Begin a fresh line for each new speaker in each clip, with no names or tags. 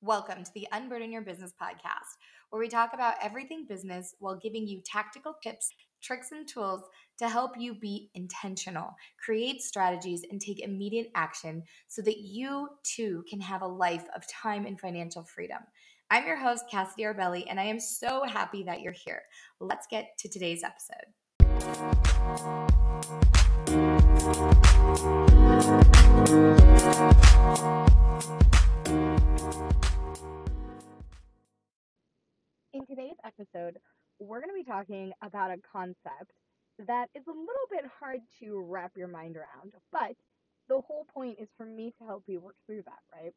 Welcome to the Unburden Your Business podcast, where we talk about everything business while giving you tactical tips, tricks, and tools to help you be intentional, create strategies, and take immediate action so that you too can have a life of time and financial freedom. I'm your host, Cassidy Arbelli, and I am so happy that you're here. Let's get to today's episode. In today's episode, we're going to be talking about a concept that is a little bit hard to wrap your mind around, but the whole point is for me to help you work through that, right?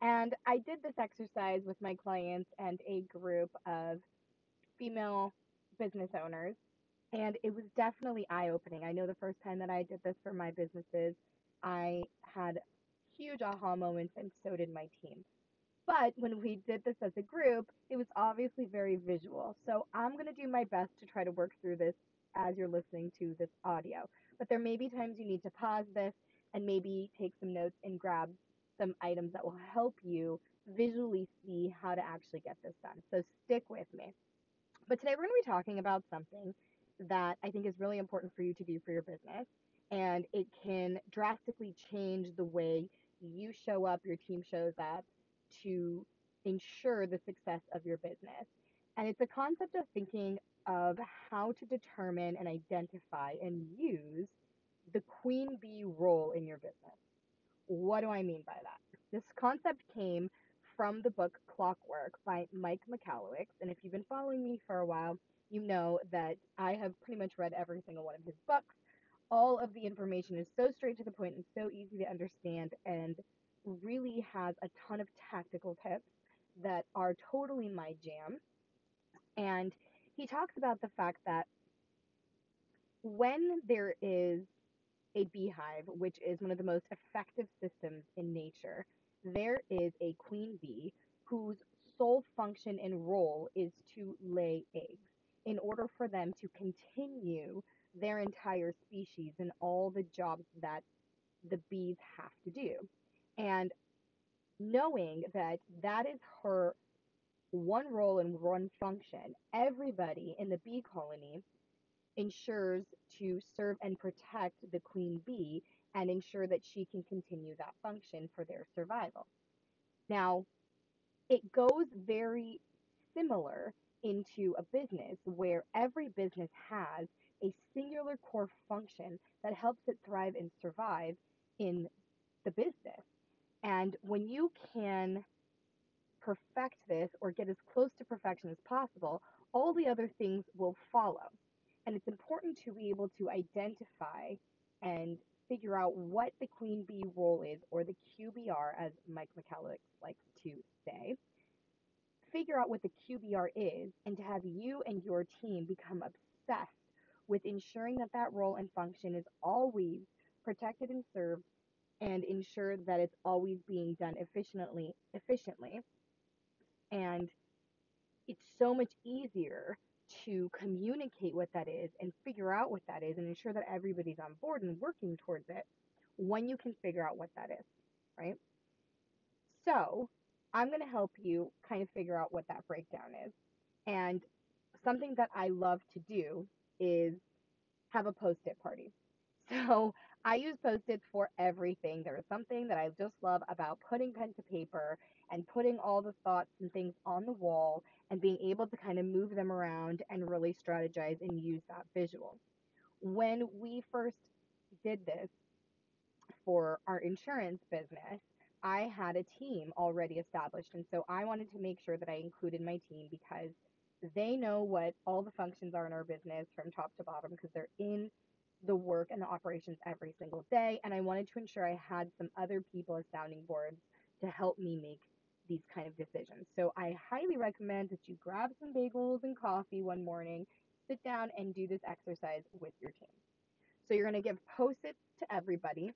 And I did this exercise with my clients and a group of female business owners, and it was definitely eye opening. I know the first time that I did this for my businesses, I had huge aha moments, and so did my team. But when we did this as a group, it was obviously very visual. So I'm going to do my best to try to work through this as you're listening to this audio. But there may be times you need to pause this and maybe take some notes and grab some items that will help you visually see how to actually get this done. So stick with me. But today we're going to be talking about something that I think is really important for you to do for your business. And it can drastically change the way you show up, your team shows up, to ensure the success of your business. And it's a concept of thinking of how to determine and identify and use the queen bee role in your business. What do I mean by that? This concept came from the book Clockwork by Mike Michalowicz. And if you've been following me for a while, you know that I have pretty much read every single one of his books. All of the information is so straight to the point and so easy to understand and really has a ton of tactical tips that are totally my jam. And he talks about the fact that when there is a beehive, which is one of the most effective systems in nature, there is a queen bee whose sole function and role is to lay eggs in order for them to continue their entire species and all the jobs that the bees have to do. And knowing that that is her one role and one function, everybody in the bee colony ensures to serve and protect the queen bee and ensure that she can continue that function for their survival. Now, it goes very similar into a business where every business has a singular core function that helps it thrive and survive in the business. And when you can perfect this or get as close to perfection as possible, all the other things will follow. And it's important to be able to identify and figure out what the queen bee role is, or the QBR, as Mike Michalowicz likes to say. Figure out what the QBR is, and to have you and your team become obsessed with ensuring that that role and function is always protected and served and ensure that it's always being done efficiently efficiently. And it's so much easier to communicate what that is and figure out what that is and ensure that everybody's on board and working towards it when you can figure out what that is right? So i'm going to help you kind of figure out what that breakdown is. And something that i love to do is have a post-it party. So I use post-its for everything. There is something that I just love about putting pen to paper and putting all the thoughts and things on the wall and being able to kind of move them around and really strategize and use that visual. When we first did this for our insurance business, I had a team already established. And so I wanted to make sure that I included my team because they know what all the functions are in our business from top to bottom because they're in the work and the operations every single day. And I wanted to ensure I had some other people as sounding boards to help me make these kind of decisions. So I highly recommend that you grab some bagels and coffee one morning, sit down and do this exercise with your team. So you're going to give post its to everybody.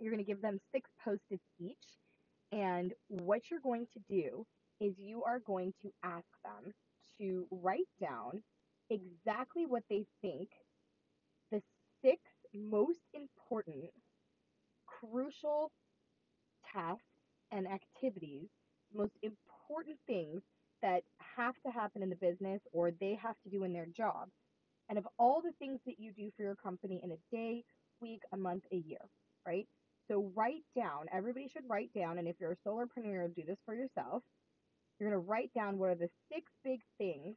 You're going to give them six post its each. And what you're going to do is you are going to ask them to write down exactly what they think six most important, crucial tasks and activities most important things that have to happen in the business or they have to do in their job. And of all the things that you do for your company in a day, week, a month, a year, right? So write down, everybody should write down, and if you're a solopreneur, do this for yourself. You're going to write down what are the six big things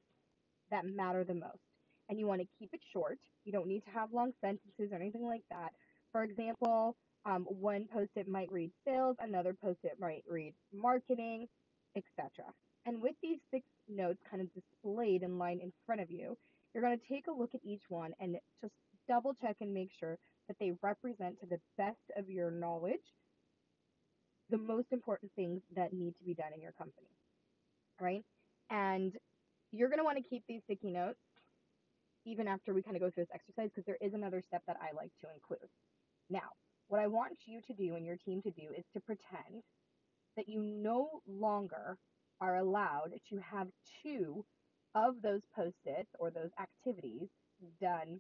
that matter the most. And you want to keep it short. You don't need to have long sentences or anything like that. For example, um, one post it might read sales, another post it might read marketing, etc. And with these six notes kind of displayed in line in front of you, you're going to take a look at each one and just double check and make sure that they represent to the best of your knowledge the most important things that need to be done in your company, right? And you're going to want to keep these sticky notes even after we kind of go through this exercise because there is another step that I like to include. Now, what I want you to do and your team to do is to pretend that you no longer are allowed to have two of those post-its or those activities done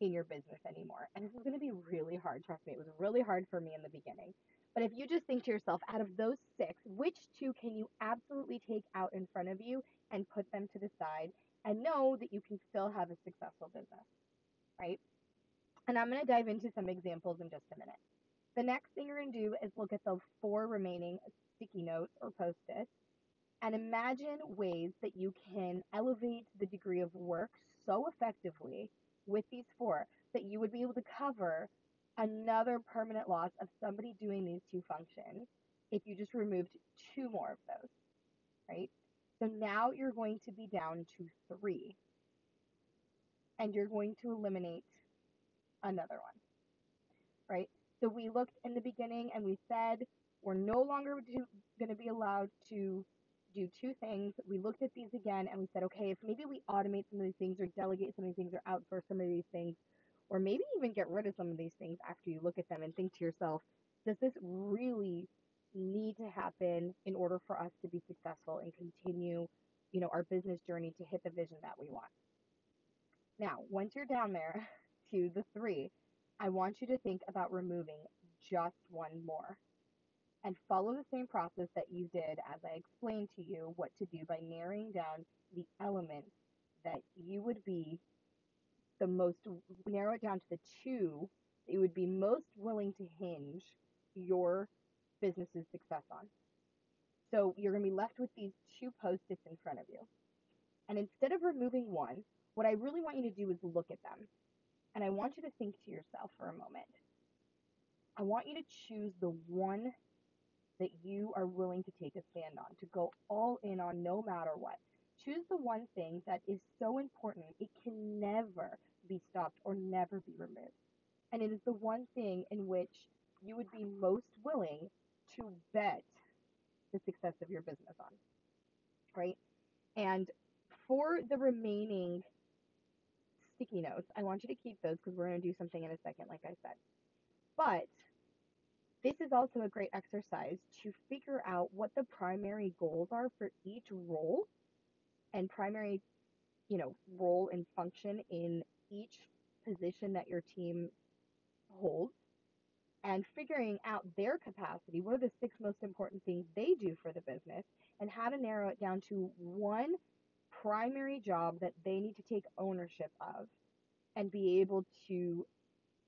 in your business anymore. And this is going to be really hard. Trust me, it was really hard for me in the beginning. But if you just think to yourself, out of those six, which two can you absolutely take out in front of you and put them to the side and know that you can still have a successful business, right? And I'm going to dive into some examples in just a minute. The next thing you're going to do is look at the four remaining sticky notes or post its and imagine ways that you can elevate the degree of work so effectively with these four that you would be able to cover another permanent loss of somebody doing these two functions if you just removed two more of those, right? So now you're going to be down to three and you're going to eliminate another one, right? So we looked in the beginning and we said we're no longer going to be allowed to do two things. We looked at these again and we said, okay, if maybe we automate some of these things or delegate some of these things or outsource some of these things, or maybe even get rid of some of these things after you look at them and think to yourself, does this really need to happen in order for us to be successful and continue, you know, our business journey to hit the vision that we want? Now, once you're down there to the three, I want you to think about removing just one more and follow the same process that you did as I explained to you what to do by narrowing down the elements that you would be the most, narrow it down to the two that you would be most willing to hinge your business's success on. So you're going to be left with these two post its in front of you. And instead of removing one, what I really want you to do is look at them. And I want you to think to yourself for a moment. I want you to choose the one that you are willing to take a stand on, to go all in on no matter what. Choose the one thing that is so important, it can never be stopped or never be removed. And it is the one thing in which you would be most willing to bet the success of your business on. Right? And for the remaining sticky notes, I want you to keep those because we're going to do something in a second, like I said. But this is also a great exercise to figure out what the primary goals are for each role and primary, you know, role and function in each position that your team holds and figuring out their capacity. What are the six most important things they do for the business and how to narrow it down to one primary job that they need to take ownership of and be able to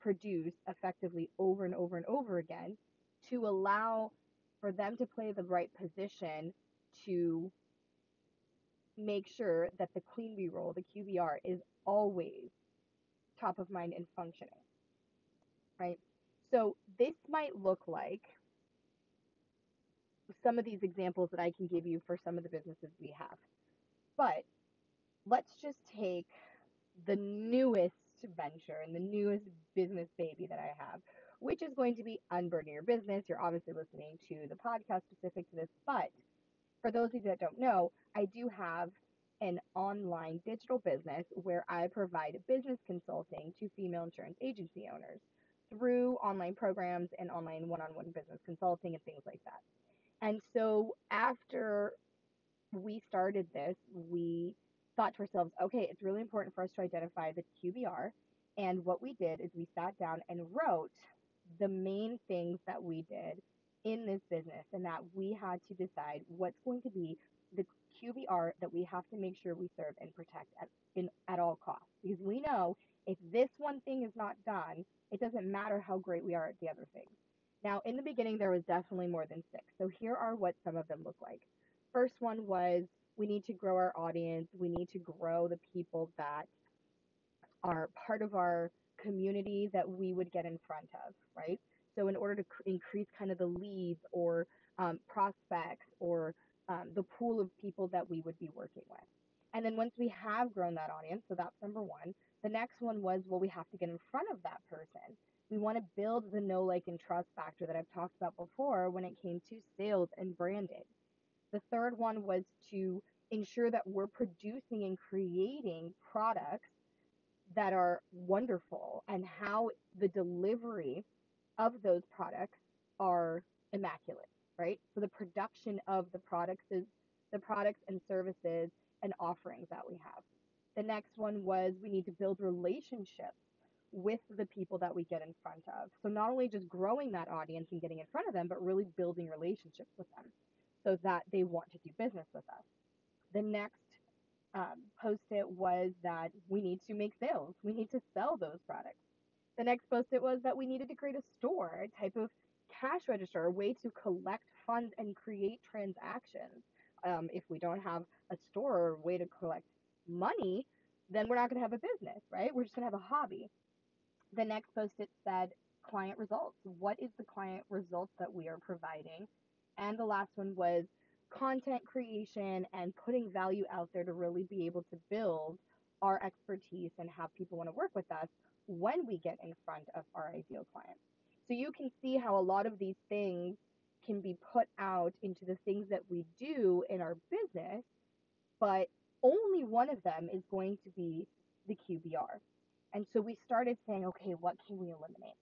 produce effectively over and over and over again to allow for them to play the right position to make sure that the queen bee role, the QBR, is always top of mind and functioning. Right? So this might look like some of these examples that I can give you for some of the businesses we have. But let's just take the newest venture and the newest business baby that I have, which is going to be Unburden Your Business. You're obviously listening to the podcast specific to this, but for those of you that don't know, I do have an online digital business where I provide business consulting to female insurance agency owners through online programs and online one on one business consulting and things like that. And so after we started this, we thought to ourselves, okay, it's really important for us to identify the QBR. And what we did is we sat down and wrote the main things that we did in this business and that we had to decide what's going to be the QBR that we have to make sure we serve and protect at, in, at all costs. Because we know if this one thing is not done, it doesn't matter how great we are at the other things. Now, in the beginning, there was definitely more than six. So here are what some of them look like. First one was we need to grow our audience. We need to grow the people that are part of our community that we would get in front of, right? So in order to cr- increase kind of the leads or um, prospects or um, the pool of people that we would be working with. And then once we have grown that audience, so that's number one, the next one was, well, we have to get in front of that person. We want to build the know, like, and trust factor that I've talked about before when it came to sales and branding. The third one was to ensure that we're producing and creating products that are wonderful and how the delivery of those products are immaculate, right? So the production of the products is the products and services and offerings that we have. The next one was we need to build relationships with the people that we get in front of. So not only just growing that audience and getting in front of them, but really building relationships with them so that they want to do business with us. The next um, post it was that we need to make sales. We need to sell those products. The next post it was that we needed to create a store, a type of cash register, a way to collect funds and create transactions. Um, if we don't have a store or a way to collect money, then we're not going to have a business, right? We're just going to have a hobby. The next post it said client results. What is the client results that we are providing? And the last one was content creation and putting value out there to really be able to build our expertise and have people want to work with us when we get in front of our ideal client. So you can see how a lot of these things can be put out into the things that we do in our business, but only one of them is going to be the QBR. And so we started saying, okay, what can we eliminate?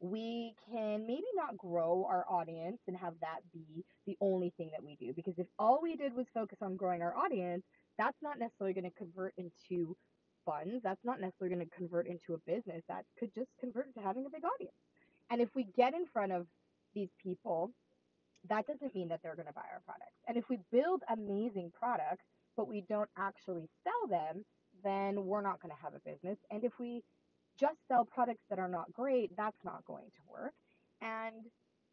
We can maybe not grow our audience and have that be the only thing that we do. Because if all we did was focus on growing our audience, that's not necessarily going to convert into funds. That's not necessarily going to convert into a business. That could just convert into having a big audience. And if we get in front of these people, that doesn't mean that they're going to buy our products. And if we build amazing products, but we don't actually sell them, then we're not going to have a business. And if we just sell products that are not great, that's not going to work. And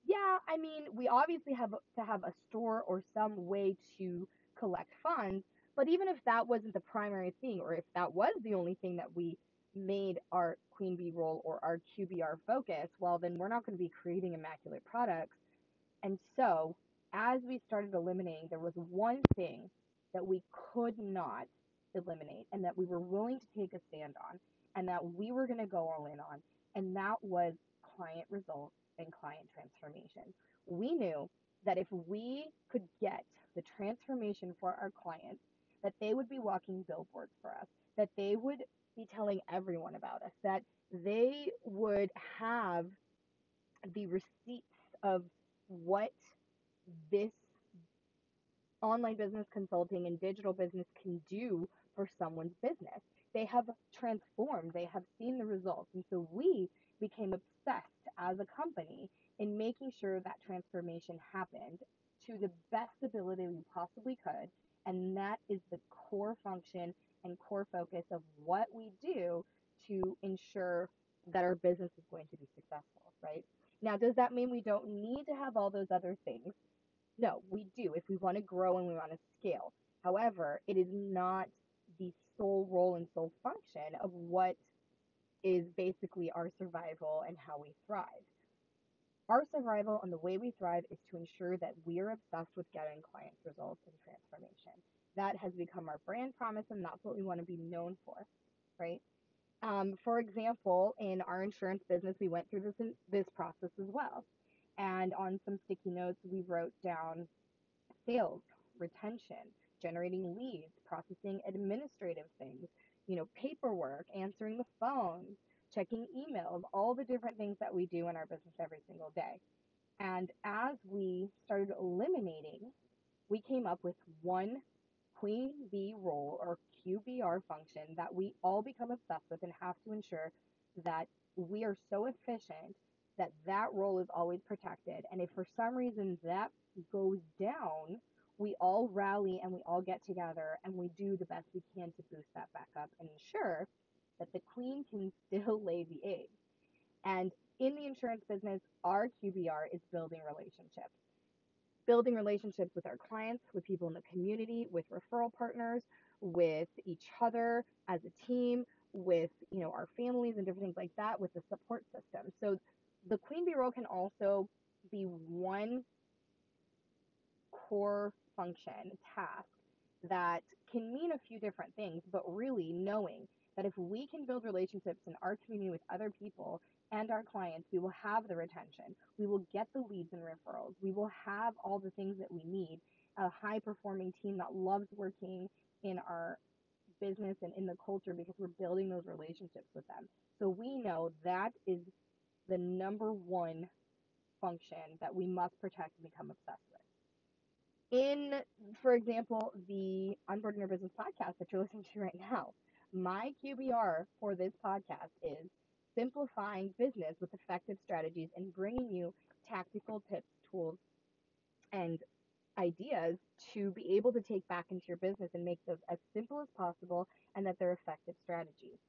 yeah, I mean, we obviously have to have a store or some way to collect funds, but even if that wasn't the primary thing, or if that was the only thing that we made our queen bee role or our QBR focus, well, then we're not going to be creating immaculate products. And so, as we started eliminating, there was one thing that we could not eliminate and that we were willing to take a stand on and that we were going to go all in on, and that was client results and client transformation. We knew that if we could get the transformation for our clients, that they would be walking billboards for us, that they would be telling everyone about us, that they would have the receipts of what this online business consulting and digital business can do for someone's business. They have transformed, they have seen the results. And so we became obsessed as a company in making sure that transformation happened to the best ability we possibly could. And that is the core function and core focus of what we do to ensure that our business is going to be successful, right? Now, does that mean we don't need to have all those other things? No, we do if we want to grow and we want to scale. However, it is not the sole role and sole function of what is basically our survival and how we thrive. Our survival and the way we thrive is to ensure that we are obsessed with getting clients results and transformation. That has become our brand promise, and that's what we want to be known for, right? Um, for example, in our insurance business, we went through this this process as well. And on some sticky notes, we wrote down sales, retention, generating leads, processing administrative things, you know, paperwork, answering the phone, checking emails, all the different things that we do in our business every single day. And as we started eliminating, we came up with one queen bee role or QBR function that we all become obsessed with and have to ensure that we are so efficient that that role is always protected. And if for some reason that goes down, we all rally and we all get together and we do the best we can to boost that back up and ensure that the queen can still lay the egg. And in the insurance business, our QBR is building relationships. Building relationships with our clients, with people in the community, with referral partners, with each other as a team, with you know our families and different things like that, with the support system. So the queen bee role can also be one core function task that can mean a few different things, but really knowing that if we can build relationships in our community with other people and our clients, we will have the retention, we will get the leads and referrals, we will have all the things that we need, a high performing team that loves working in our business and in the culture because we're building those relationships with them. So we know that is the number one function that we must protect and become obsessed with in, for example, the Unburden Your Business podcast that you're listening to right now, my QBR for this podcast is simplifying business with effective strategies and bringing you tactical tips, tools, and ideas to be able to take back into your business and make those as simple as possible and that they're effective strategies.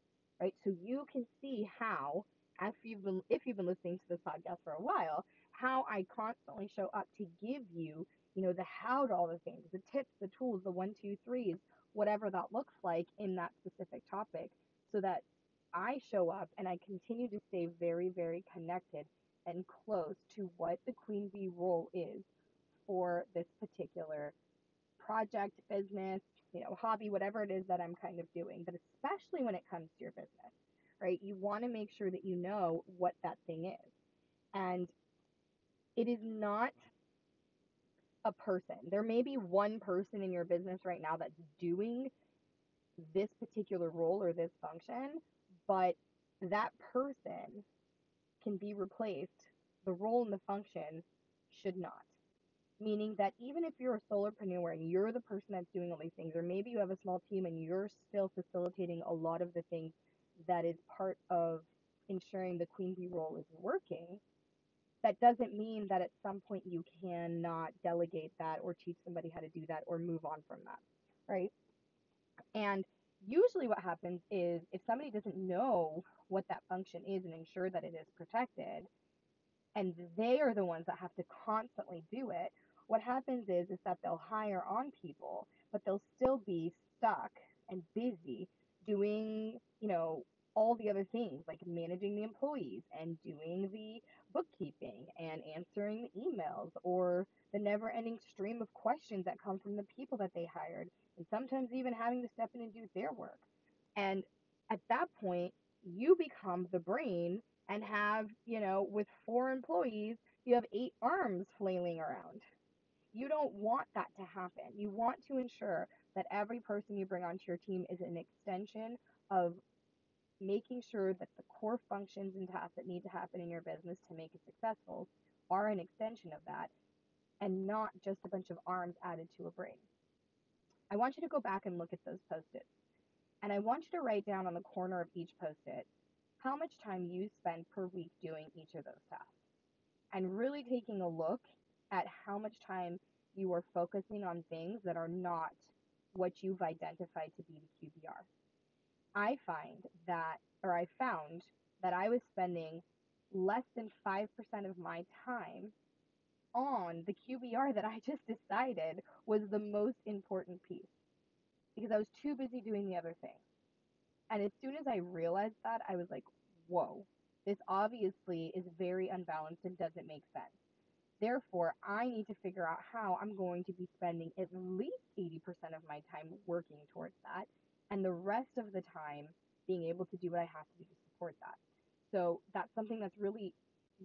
Right? So you can see how, if you've been if you've been listening to this podcast for a while, how I constantly show up to give you you know, the how to all the things, the tips, the tools, the one, two, threes, whatever that looks like in that specific topic, so that I show up and I continue to stay very, very connected and close to what the queen bee role is for this particular project, business, you know, hobby, whatever it is that I'm kind of doing, but especially when it comes to your business, right? You want to make sure that you know what that thing is. And it is not a person. There may be one person in your business right now that's doing this particular role or this function, but that person can be replaced. The role and the function should not. Meaning that even if you're a solopreneur and you're the person that's doing all these things, or maybe you have a small team and you're still facilitating a lot of the things that is part of ensuring the queen bee role is working, that doesn't mean that at some point you cannot delegate that or teach somebody how to do that or move on from that, right? And usually what happens is if somebody doesn't know what that function is and ensure that it is protected, and they are the ones that have to constantly do it, what happens is is that they'll hire on people, but they'll still be stuck and busy doing, you know, all the other things like managing the employees and doing the bookkeeping and answering the emails or the never ending stream of questions that come from the people that they hired and sometimes even having to step in and do their work. And at that point, you become the brain and have, you know, with four employees, you have eight arms flailing around. You don't want that to happen. You want to ensure that every person you bring onto your team is an extension of making sure that the core functions and tasks that need to happen in your business to make it successful are an extension of that and not just a bunch of arms added to a brain. I want you to go back and look at those post its. And I want you to write down on the corner of each post it how much time you spend per week doing each of those tasks. And really taking a look at how much time you are focusing on things that are not what you've identified to be the QBR. I find that, or I found that I was spending less than 5% of my time on the QBR that I just decided was the most important piece because I was too busy doing the other thing. And as soon as I realized that, I was like, whoa, this obviously is very unbalanced and doesn't make sense. Therefore, I need to figure out how I'm going to be spending at least 80% of my time working towards that and the rest of the time being able to do what I have to do to support that. So that's something that's really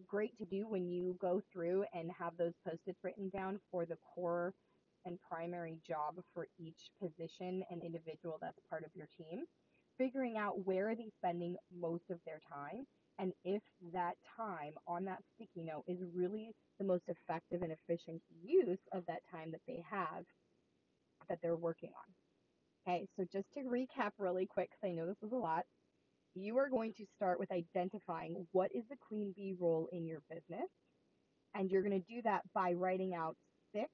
great to do when you go through and have those post-its written down for the core and primary job for each position and individual that's part of your team. Figuring out where are they spending most of their time and if that time on that sticky note is really the most effective and efficient use of that time that they have that they're working on. Okay, so just to recap really quick, because I know this was a lot, you are going to start with identifying what is the queen bee role in your business. And you're going to do that by writing out six.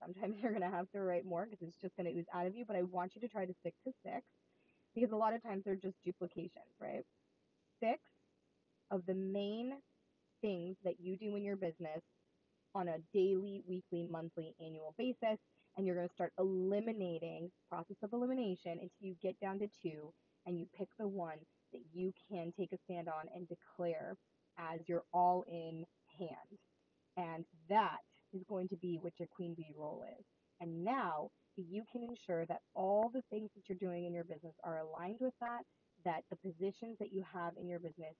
Sometimes you're going to have to write more because it's just going to ooze out of you, but I want you to try to stick to six because a lot of times they're just duplications, right? Six of the main things that you do in your business on a daily, weekly, monthly, annual basis. And you're going to start eliminating, process of elimination until you get down to two and you pick the one that you can take a stand on and declare as your all in hand. And that is going to be what your queen bee role is. And now you can ensure that all the things that you're doing in your business are aligned with that, that the positions that you have in your business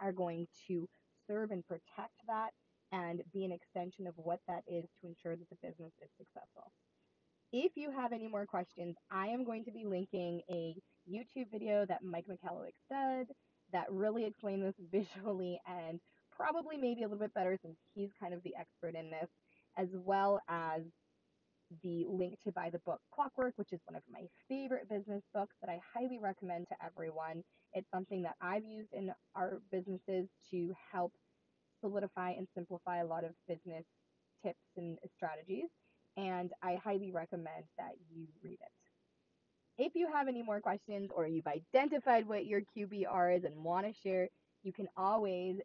are going to serve and protect that and be an extension of what that is to ensure that the business is successful. If you have any more questions, I am going to be linking a YouTube video that Mike Michalowicz did that really explained this visually and probably maybe a little bit better since he's kind of the expert in this, as well as the link to buy the book Clockwork, which is one of my favorite business books that I highly recommend to everyone. It's something that I've used in our businesses to help solidify and simplify a lot of business tips and strategies. And I highly recommend that you read it. If you have any more questions or you've identified what your QBR is and want to share, you can always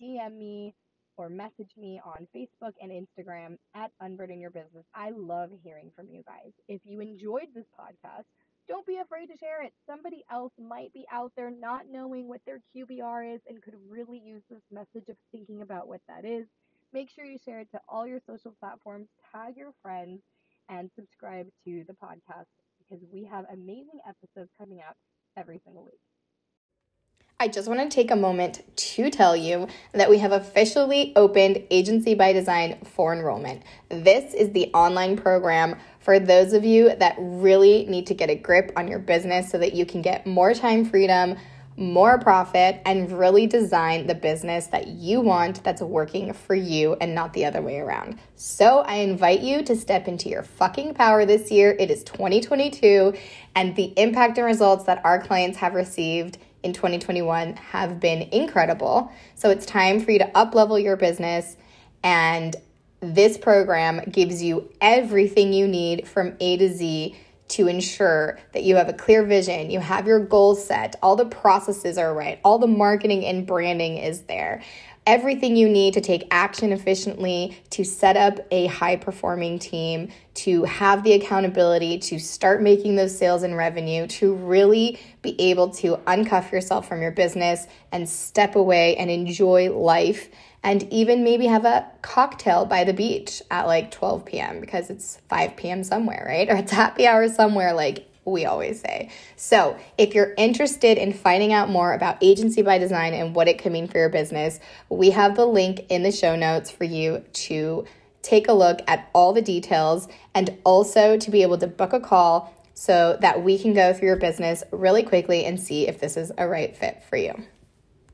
DM me or message me on Facebook and Instagram at Unburden Your Business. I love hearing from you guys. If you enjoyed this podcast, don't be afraid to share it. Somebody else might be out there not knowing what their QBR is and could really use this message of thinking about what that is. Make sure you share it to all your social platforms, tag your friends, and subscribe to the podcast because we have amazing episodes coming out every single week.
I just want to take a moment to tell you that we have officially opened Agency by Design for enrollment. This is the online program for those of you that really need to get a grip on your business so that you can get more time freedom, more profit, and really design the business that you want that's working for you and not the other way around. So I invite you to step into your fucking power this year. It is 2022, and the impact and results that our clients have received in 2021 have been incredible. So it's time for you to up level your business and this program gives you everything you need from A to Z to ensure that you have a clear vision, you have your goals set, all the processes are right, all the marketing and branding is there everything you need to take action efficiently, to set up a high performing team, to have the accountability, to start making those sales and revenue, to really be able to uncuff yourself from your business and step away and enjoy life. And even maybe have a cocktail by the beach at like 12 p.m. because it's 5 p.m. somewhere, right? Or it's happy hour somewhere. Like we always say. So, if you're interested in finding out more about Agency by Design and what it could mean for your business, we have the link in the show notes for you to take a look at all the details and also to be able to book a call so that we can go through your business really quickly and see if this is a right fit for you.